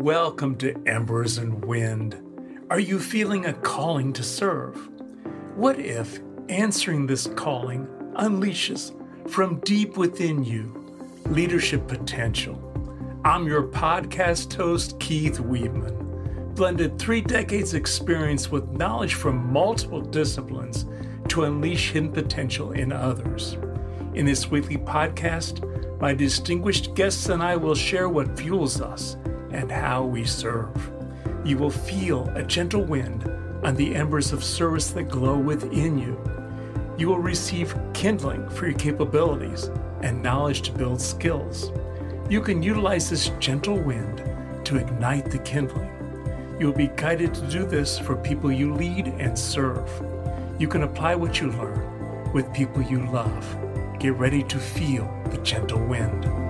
Welcome to Embers and Wind. Are you feeling a calling to serve? What if answering this calling unleashes from deep within you leadership potential? I'm your podcast host, Keith Weedman. Blended three decades experience with knowledge from multiple disciplines to unleash hidden potential in others. In this weekly podcast, my distinguished guests and I will share what fuels us and how we serve. You will feel a gentle wind on the embers of service that glow within you. You will receive kindling for your capabilities and knowledge to build skills. You can utilize this gentle wind to ignite the kindling. You will be guided to do this for people you lead and serve. You can apply what you learn with people you love. Get ready to feel the gentle wind.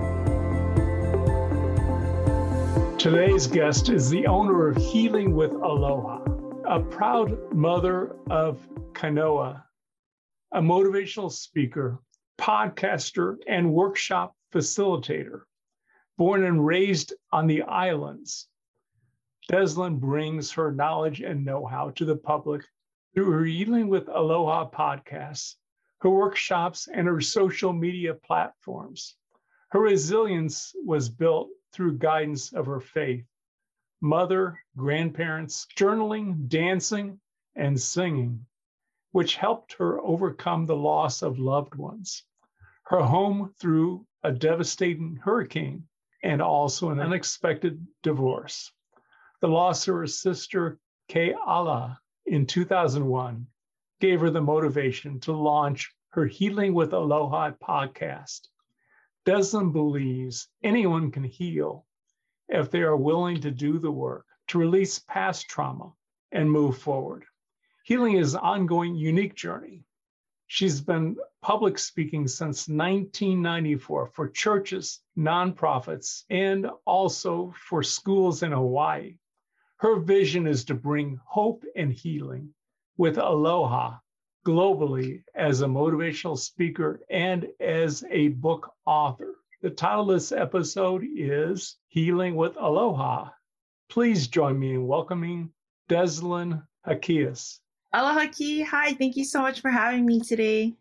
Today's guest is the owner of Healing with Aloha, a proud mother of Kanoa, a motivational speaker, podcaster, and workshop facilitator. Born and raised on the islands, Deslin brings her knowledge and know how to the public through her Healing with Aloha podcasts, her workshops, and her social media platforms. Her resilience was built through guidance of her faith. Mother, grandparents, journaling, dancing, and singing, which helped her overcome the loss of loved ones. Her home through a devastating hurricane and also an unexpected divorce. The loss of her sister, Keala, in 2001 gave her the motivation to launch her Healing with Aloha podcast Deslyn believes anyone can heal if they are willing to do the work to release past trauma and move forward. Healing is an ongoing, unique journey. She's been public speaking since 1994 for churches, nonprofits, and also for schools in Hawaii. Her vision is to bring hope and healing with aloha globally as a motivational speaker and as a book author. The title of this episode is Healing with Aloha. Please join me in welcoming Deslin Hakias. Aloha Ki. Hi, thank you so much for having me today.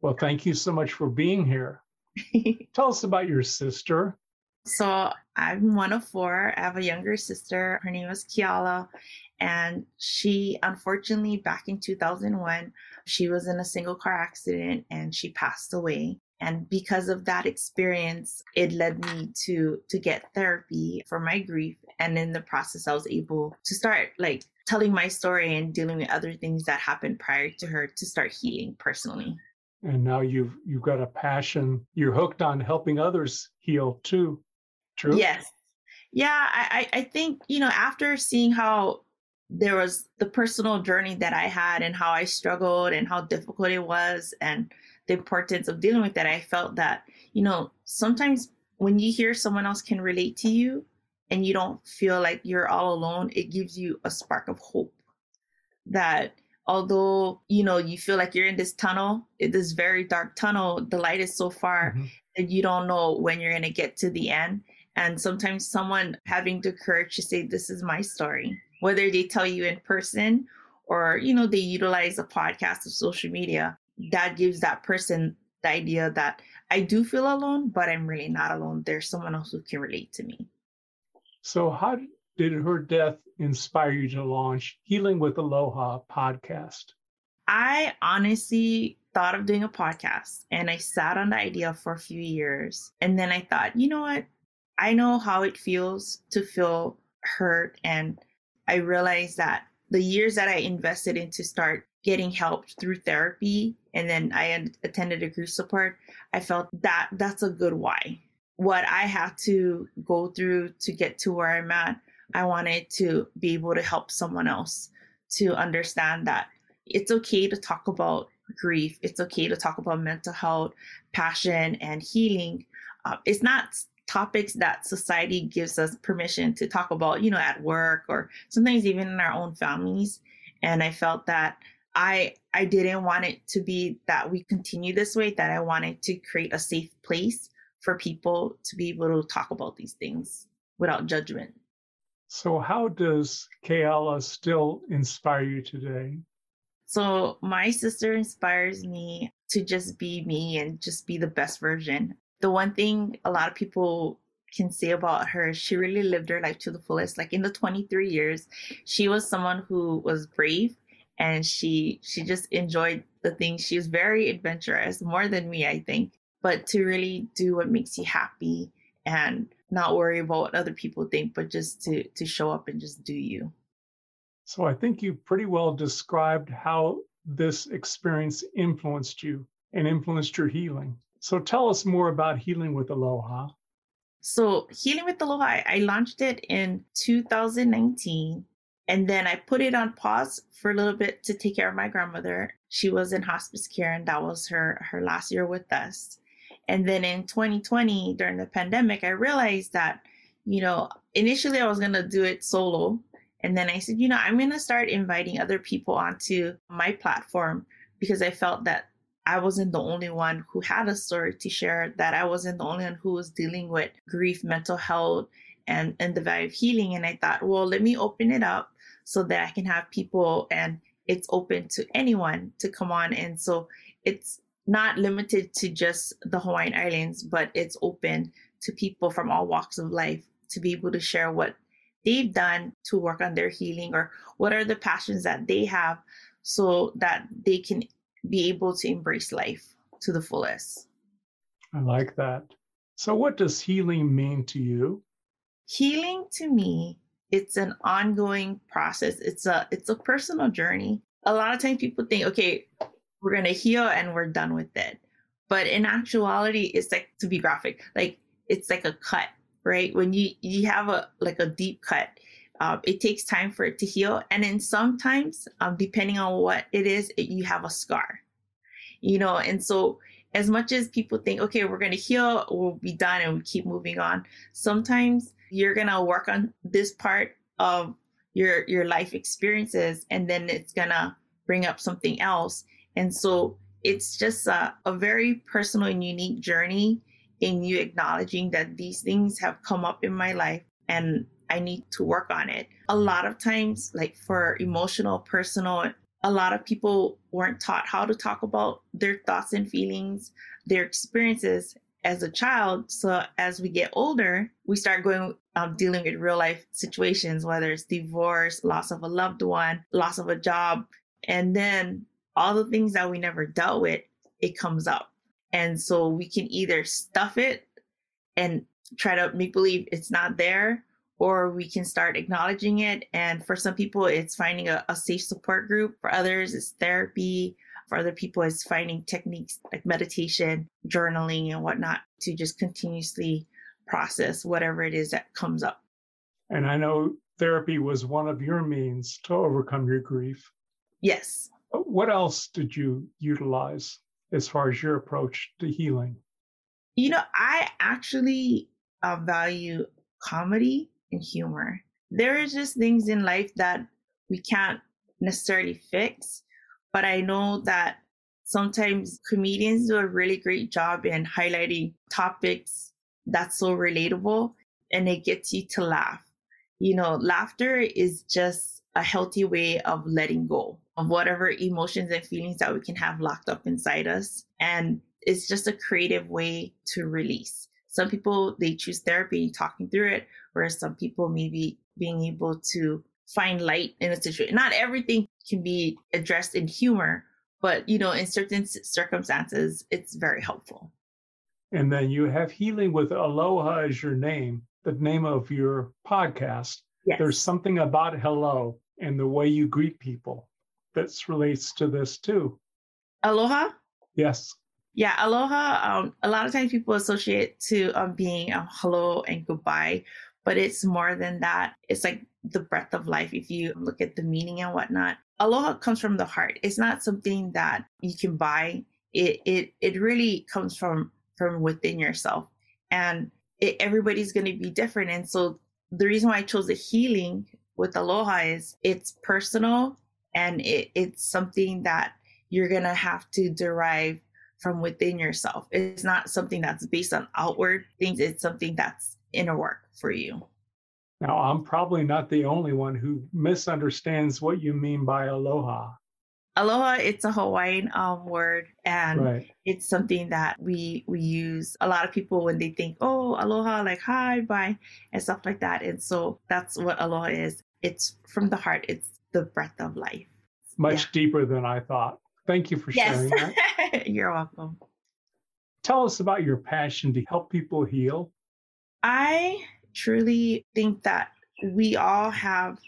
Well, thank you so much for being here. Tell us about your sister. So, I'm one of four. I have a younger sister. Her name is Keala, and she, unfortunately, back in 2001, she was in a single car accident and she passed away. And because of that experience, it led me to to get therapy for my grief. And in the process, I was able to start like telling my story and dealing with other things that happened prior to her to start healing personally. And now you've you've got a passion. You're hooked on helping others heal too. True. Yes. Yeah, I I think you know after seeing how there was the personal journey that I had and how I struggled and how difficult it was and the importance of dealing with that. I felt that, you know, sometimes when you hear someone else can relate to you and you don't feel like you're all alone, it gives you a spark of hope that although, you know, you feel like you're in this tunnel, this very dark tunnel, the light is so far mm-hmm. that you don't know when you're going to get to the end. And sometimes someone having the courage to say, This is my story whether they tell you in person or you know they utilize a podcast of social media that gives that person the idea that i do feel alone but i'm really not alone. There's someone else who can relate to me. So how did her death inspire you to launch healing with aloha podcast? I honestly thought of doing a podcast and i sat on the idea for a few years and then i thought you know what i know how it feels to feel hurt and I realized that the years that I invested in to start getting help through therapy and then I attended a group support, I felt that that's a good why. What I had to go through to get to where I'm at, I wanted to be able to help someone else to understand that it's okay to talk about grief. It's okay to talk about mental health, passion, and healing. Uh, it's not topics that society gives us permission to talk about, you know, at work or sometimes even in our own families. And I felt that I I didn't want it to be that we continue this way, that I wanted to create a safe place for people to be able to talk about these things without judgment. So, how does Keala still inspire you today? So, my sister inspires me to just be me and just be the best version. The one thing a lot of people can say about her, she really lived her life to the fullest. Like in the 23 years, she was someone who was brave and she she just enjoyed the things. She was very adventurous, more than me, I think. But to really do what makes you happy and not worry about what other people think, but just to to show up and just do you. So I think you pretty well described how this experience influenced you and influenced your healing. So tell us more about healing with Aloha. So healing with Aloha, I launched it in 2019 and then I put it on pause for a little bit to take care of my grandmother. She was in hospice care and that was her her last year with us. And then in 2020, during the pandemic, I realized that, you know, initially I was going to do it solo. And then I said, you know, I'm going to start inviting other people onto my platform because I felt that I wasn't the only one who had a story to share, that I wasn't the only one who was dealing with grief, mental health, and, and the value of healing. And I thought, well, let me open it up so that I can have people and it's open to anyone to come on. And so it's not limited to just the Hawaiian Islands, but it's open to people from all walks of life to be able to share what they've done to work on their healing or what are the passions that they have so that they can be able to embrace life to the fullest. I like that. So what does healing mean to you? Healing to me, it's an ongoing process. It's a it's a personal journey. A lot of times people think, okay, we're going to heal and we're done with it. But in actuality, it's like to be graphic, like it's like a cut, right? When you you have a like a deep cut, uh, it takes time for it to heal, and then sometimes, um, depending on what it is, it, you have a scar, you know. And so, as much as people think, okay, we're gonna heal, we'll be done, and we keep moving on. Sometimes you're gonna work on this part of your your life experiences, and then it's gonna bring up something else and so it's just a, a very personal and unique journey in you acknowledging that these things have come up in my life and I need to work on it. A lot of times, like for emotional, personal, a lot of people weren't taught how to talk about their thoughts and feelings, their experiences as a child. So as we get older, we start going um, dealing with real life situations, whether it's divorce, loss of a loved one, loss of a job, and then all the things that we never dealt with, it comes up. And so we can either stuff it and try to make believe it's not there, or we can start acknowledging it. And for some people, it's finding a, a safe support group. For others, it's therapy. For other people, it's finding techniques like meditation, journaling, and whatnot to just continuously process whatever it is that comes up. And I know therapy was one of your means to overcome your grief. Yes. What else did you utilize as far as your approach to healing? You know, I actually uh, value comedy and humor. There are just things in life that we can't necessarily fix, but I know that sometimes comedians do a really great job in highlighting topics that's so relatable and it gets you to laugh. You know, laughter is just a healthy way of letting go of whatever emotions and feelings that we can have locked up inside us. And it's just a creative way to release. Some people, they choose therapy, talking through it, whereas some people maybe being able to find light in a situation. Not everything can be addressed in humor, but you know, in certain circumstances, it's very helpful. And then you have healing with Aloha as your name, the name of your podcast. Yes. There's something about hello and the way you greet people that relates to this too. Aloha? Yes. Yeah, aloha. Um, a lot of times people associate to um, being a hello and goodbye, but it's more than that. It's like the breath of life. If you look at the meaning and whatnot, aloha comes from the heart. It's not something that you can buy. It it it really comes from from within yourself, and it, everybody's going to be different. And so the reason why I chose the healing with aloha is it's personal and it, it's something that you're going to have to derive from within yourself. It's not something that's based on outward things, it's something that's inner work for you. Now, I'm probably not the only one who misunderstands what you mean by aloha. Aloha, it's a Hawaiian um, word, and Right. it's something that we we use. A lot of people when they think, "Oh, aloha," like "hi, bye," and stuff like that. And so that's what aloha is. It's from the heart. It's the breath of life. Much deeper than I thought. Thank you for sharing that. You're welcome. Tell us about your passion to help people heal. I truly think that we all have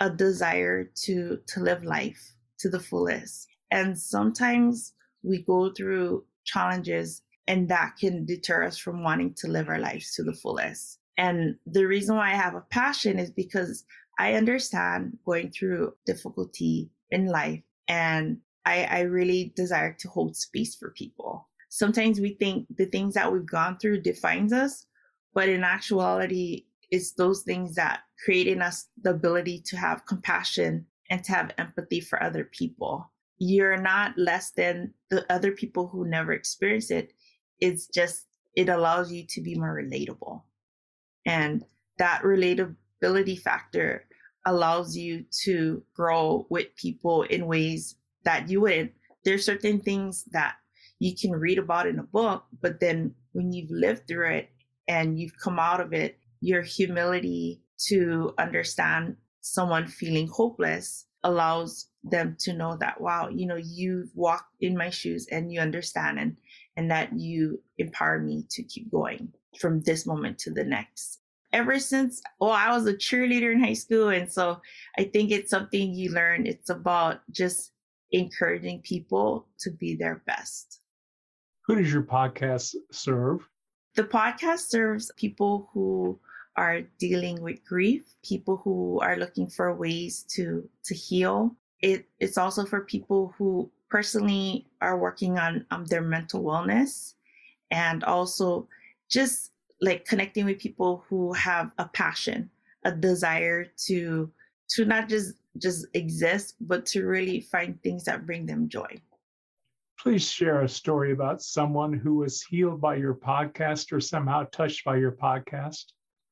a desire to to live life to the fullest. And sometimes we go through challenges and that can deter us from wanting to live our lives to the fullest. And the reason why I have a passion is because I understand going through difficulty in life and I, I really desire to hold space for people. Sometimes we think the things that we've gone through defines us, but in actuality, it's those things that create in us the ability to have compassion and to have empathy for other people. You're not less than the other people who never experience it. It's just, it allows you to be more relatable. And that relatability factor allows you to grow with people in ways that you wouldn't. There's certain things that you can read about in a book, but then when you've lived through it and you've come out of it, your humility to understand someone feeling hopeless allows them to know that wow you know you've walked in my shoes and you understand and and that you empower me to keep going from this moment to the next ever since well i was a cheerleader in high school and so i think it's something you learn it's about just encouraging people to be their best Who does your podcast serve? the podcast serves people who are dealing with grief, people who are looking for ways to to heal. It it's also for people who personally are working on um, their mental wellness and also just like connecting with people who have a passion, a desire to to not just just exist, but to really find things that bring them joy. Please share a story about someone who was healed by your podcast or somehow touched by your podcast.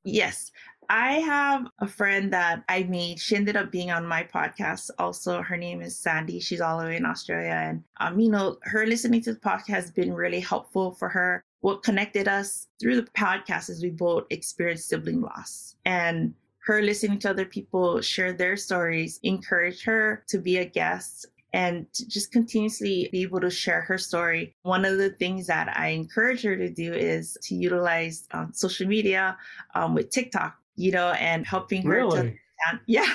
Yes. I have a friend that I made. She ended up being on my podcast. Also, her name is Sandy. She's all the way in Australia. And, um, you know, her listening to the podcast has been really helpful for her. What connected us through the podcast is we both experienced sibling loss. And her listening to other people share their stories encouraged her to be a guest and to just continuously be able to share her story. One of the things that I encourage her to do is to utilize um, social media um, with TikTok, you know, and helping her to Really? understand. Yeah.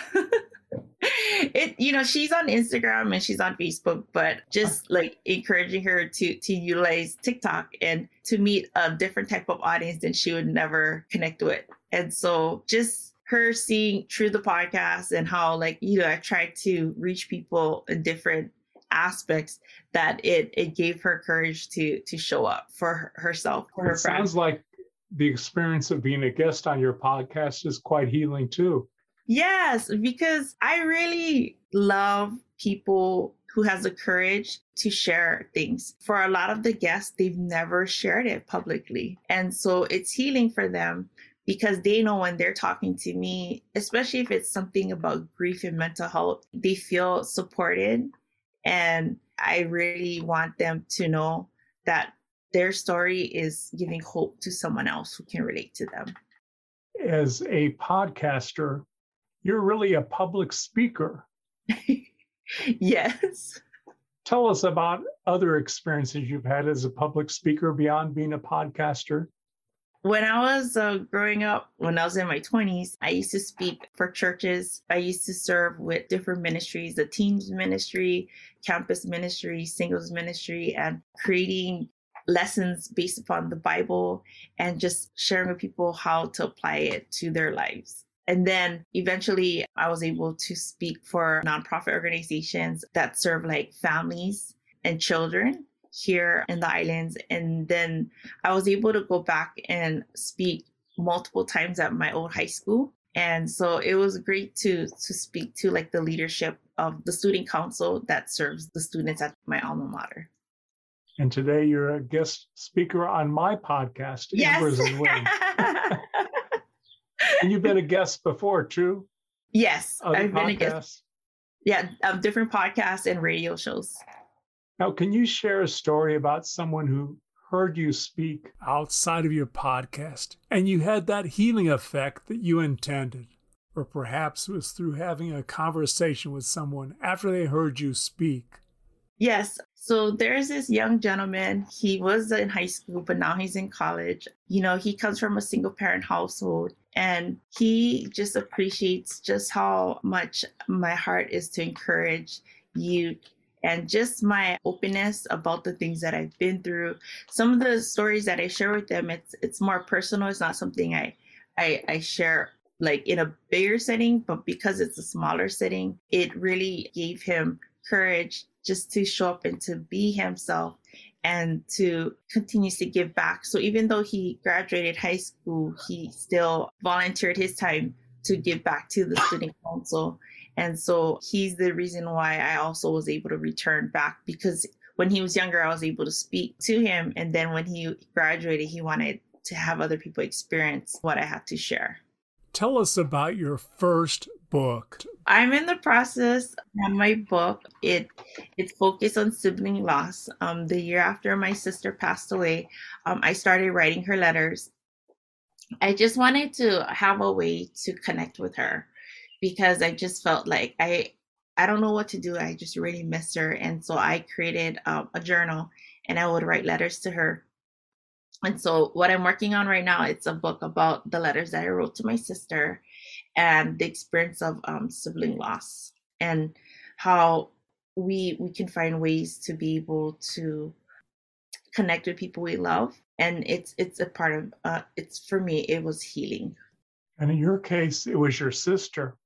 it you know she's on instagram and she's on facebook but just like encouraging her to to utilize tiktok and to meet a different type of audience than she would never connect with and so just her seeing through the podcast and how like you know i tried to reach people in different aspects that it it gave her courage to to show up for herself for her It sounds like the experience of being a guest on your podcast is quite healing too. Yes, because I really love people who has the courage to share things. For a lot of the guests, they've never shared it publicly. And so it's healing for them because they know when they're talking to me, especially if it's something about grief and mental health, they feel supported. And I really want them to know that their story is giving hope to someone else who can relate to them. As a podcaster, you're really a public speaker. yes. Tell us about other experiences you've had as a public speaker beyond being a podcaster. When I was uh, growing up, when I was in my 20s, I used to speak for churches. I used to serve with different ministries the teens ministry, campus ministry, singles ministry, and creating lessons based upon the Bible and just sharing with people how to apply it to their lives. And then eventually I was able to speak for nonprofit organizations that serve like families and children here in the islands. And then I was able to go back and speak multiple times at my old high school. And so it was great to to speak to like the leadership of the student council that serves the students at my alma mater. And today you're a guest speaker on my podcast, Yes. Embers of Wind. and you've been a guest before too. Yes, Other I've been a guest. Yeah, of different podcasts and radio shows. Now, can you share a story about someone who heard you speak outside of your podcast and you had that healing effect that you intended? Or perhaps it was through having a conversation with someone after they heard you speak. Yes. So there's this young gentleman. He was in high school, but now he's in college. You know, he comes from a single parent household and he just appreciates just how much my heart is to encourage youth and just my openness about the things that I've been through. Some of the stories that I share with them, it's it's more personal. It's not something I I, I share like in a bigger setting, but because it's a smaller setting, it really gave him courage just to show up and to be himself and to continuously give back. So even though he graduated high school, he still volunteered his time to give back to the student council. And so he's the reason why I also was able to return back because when he was younger, I was able to speak to him. And then when he graduated, he wanted to have other people experience what I had to share. Tell us about your first book. I'm in the process of my book. It it's focused on sibling loss. Um, the year after my sister passed away, um, I started writing her letters. I just wanted to have a way to connect with her because I just felt like I I don't know what to do. I just really miss her, and so I created um, a journal and I would write letters to her. And so what I'm working on right now, it's a book about the letters that I wrote to my sister and the experience of um, sibling loss and how we we can find ways to be able to connect with people we love and it's it's a part of uh, it's for me it was healing And in your case, it was your sister,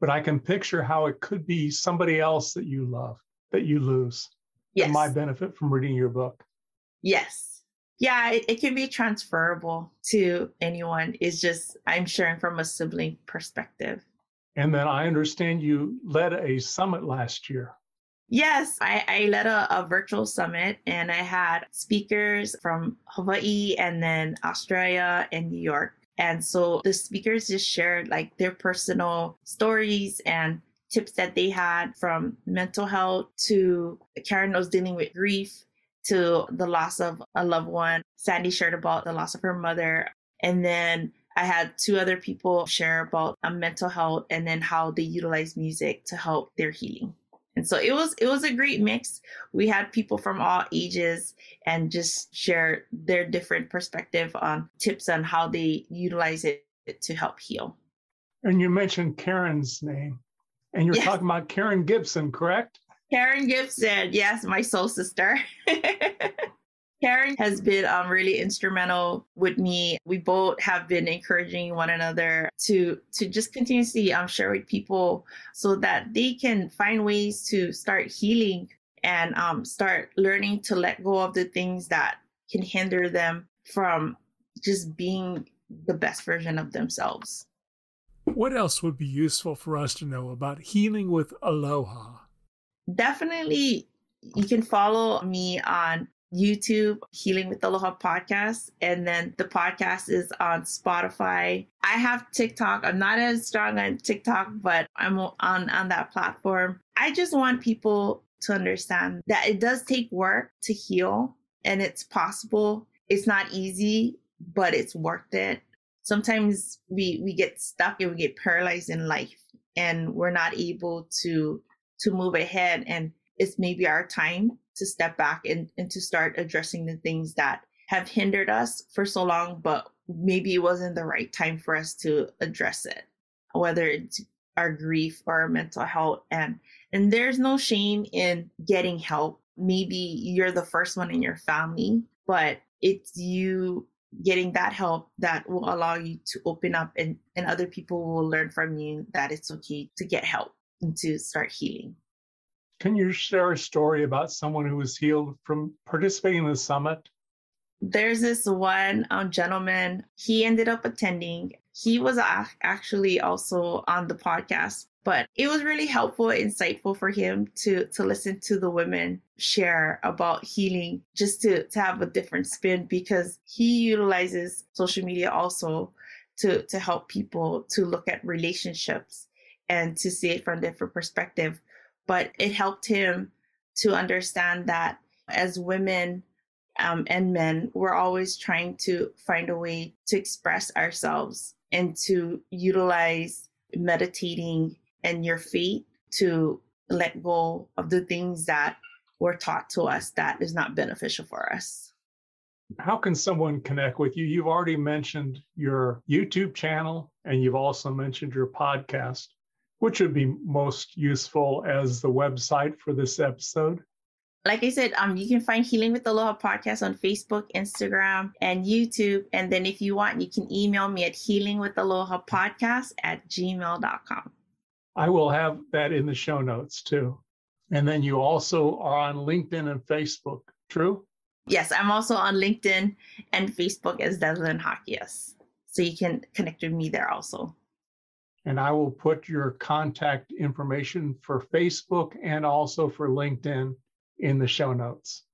but I can picture how it could be somebody else that you love that you lose. yes my benefit from reading your book. yes yeah it, it can be transferable to anyone it's just i'm sharing from a sibling perspective And then I understand you led a summit last year. Yes, I, I led a, a virtual summit and I had speakers from Hawaii and then Australia and New York. And so the speakers just shared like their personal stories and tips that they had from mental health to Karen was dealing with grief to the loss of a loved one. Sandy shared about the loss of her mother. And then I had two other people share about uh, mental health and then how they utilize music to help their healing. And so it was it was a great mix. We had people from all ages and just share their different perspective on tips on how they utilize it to help heal. And you mentioned Karen's name. And you're Yes. talking about Karen Gibson, correct? Karen Gibson, yes, my soul sister. Karen has been um, really instrumental with me. We both have been encouraging one another to to just continuously um, share with people so that they can find ways to start healing and um, start learning to let go of the things that can hinder them from just being the best version of themselves. What else would be useful for us to know about healing with aloha? definitely you can follow me on YouTube, Healing with Aloha podcast. And then the podcast is on Spotify. I have TikTok. I'm not as strong on TikTok, but I'm on, on that platform. I just want people to understand that it does take work to heal and it's possible. It's not easy, but it's worth it. Sometimes we, we get stuck and we get paralyzed in life and we're not able to to move ahead and it's maybe our time to step back and, and to start addressing the things that have hindered us for so long but maybe it wasn't the right time for us to address it whether it's our grief or our mental health and and there's no shame in getting help maybe you're the first one in your family but it's you getting that help that will allow you to open up and and other people will learn from you that it's okay to get help and to start healing. Can you share a story about someone who was healed from participating in the summit? There's this one um, gentleman, he ended up attending. He was a- actually also on the podcast, but it was really helpful, insightful for him to to listen to the women share about healing, just to, to have a different spin because he utilizes social media also to to help people to look at relationships and to see it from different perspective. But it helped him to understand that as women um, and men, we're always trying to find a way to express ourselves and to utilize meditating and your faith to let go of the things that were taught to us that is not beneficial for us. How can someone connect with you? You've already mentioned your YouTube channel and you've also mentioned your podcast. Which would be most useful as the website for this episode? like I said, um, you can find Healing with Aloha podcast on Facebook, Instagram, and YouTube. And then if you want, you can email me at healingwithaloha at gmail.com. I will have that in the show notes too. And then you also are on LinkedIn and Facebook, true? Yes, I'm also on LinkedIn and Facebook as Deslyn Hakias. So you can connect with me there also. And I will put your contact information for Facebook and also for LinkedIn in the show notes.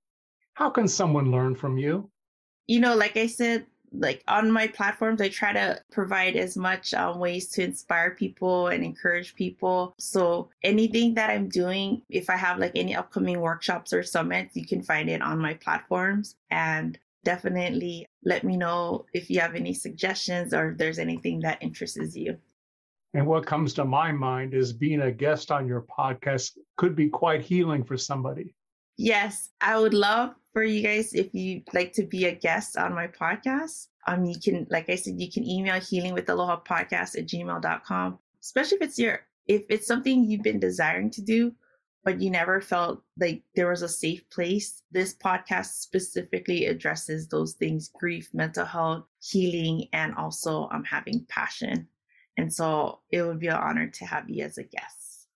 How can someone learn from you? You know, like I said, like on my platforms, I try to provide as much um, ways to inspire people and encourage people. So anything that I'm doing, if I have like any upcoming workshops or summits, you can find it on my platforms. And definitely let me know if you have any suggestions or if there's anything that interests you. And what comes to my mind is being a guest on your podcast could be quite healing for somebody. Yes, I would love for you guys if you'd like to be a guest on my podcast. Um, you can, like I said, you can email healing with aloha podcast at gmail.com, especially if it's your if it's something you've been desiring to do, but you never felt like there was a safe place. This podcast specifically addresses those things grief, mental health, healing, and also um having passion. And so it would be an honor to have you as a guest.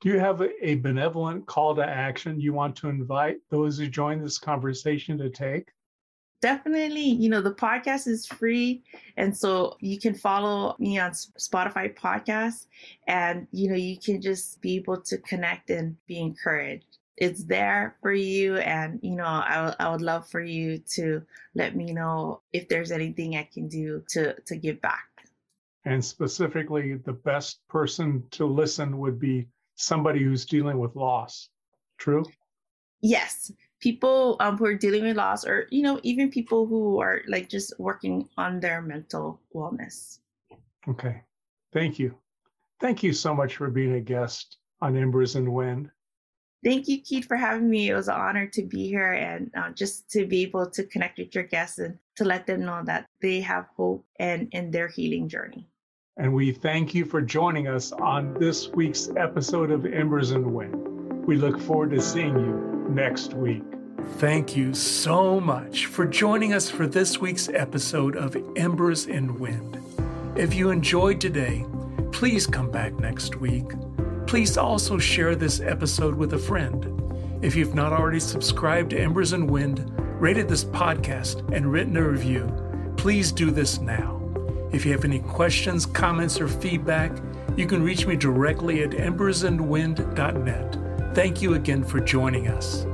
Do you have a, benevolent call to action you want to invite those who join this conversation to take? Definitely. You know, the podcast is free. And so you can follow me on Spotify podcast and, you know, you can just be able to connect and be encouraged. It's there for you. And, you know, I, I would love for you to let me know if there's anything I can do to, to give back. And specifically, the best person to listen would be somebody who's dealing with loss. True? Yes. People um, who are dealing with loss, or, you know, even people who are like just working on their mental wellness. Okay. Thank you. Thank you so much for being a guest on Embers and Wind. Thank you, Keith, for having me. It was an honor to be here and uh, just to be able to connect with your guests and to let them know that they have hope and in their healing journey and we thank you for joining us on this week's episode of Embers and Wind. We look forward to seeing you next week. Thank you so much for joining us for this week's episode of Embers and Wind. If you enjoyed today, please come back next week. Please also share this episode with a friend. If you've not already subscribed to Embers and Wind, rated this podcast, and written a review, please do this now. If you have any questions, comments, or feedback, you can reach me directly at embersandwind.net. Thank you again for joining us.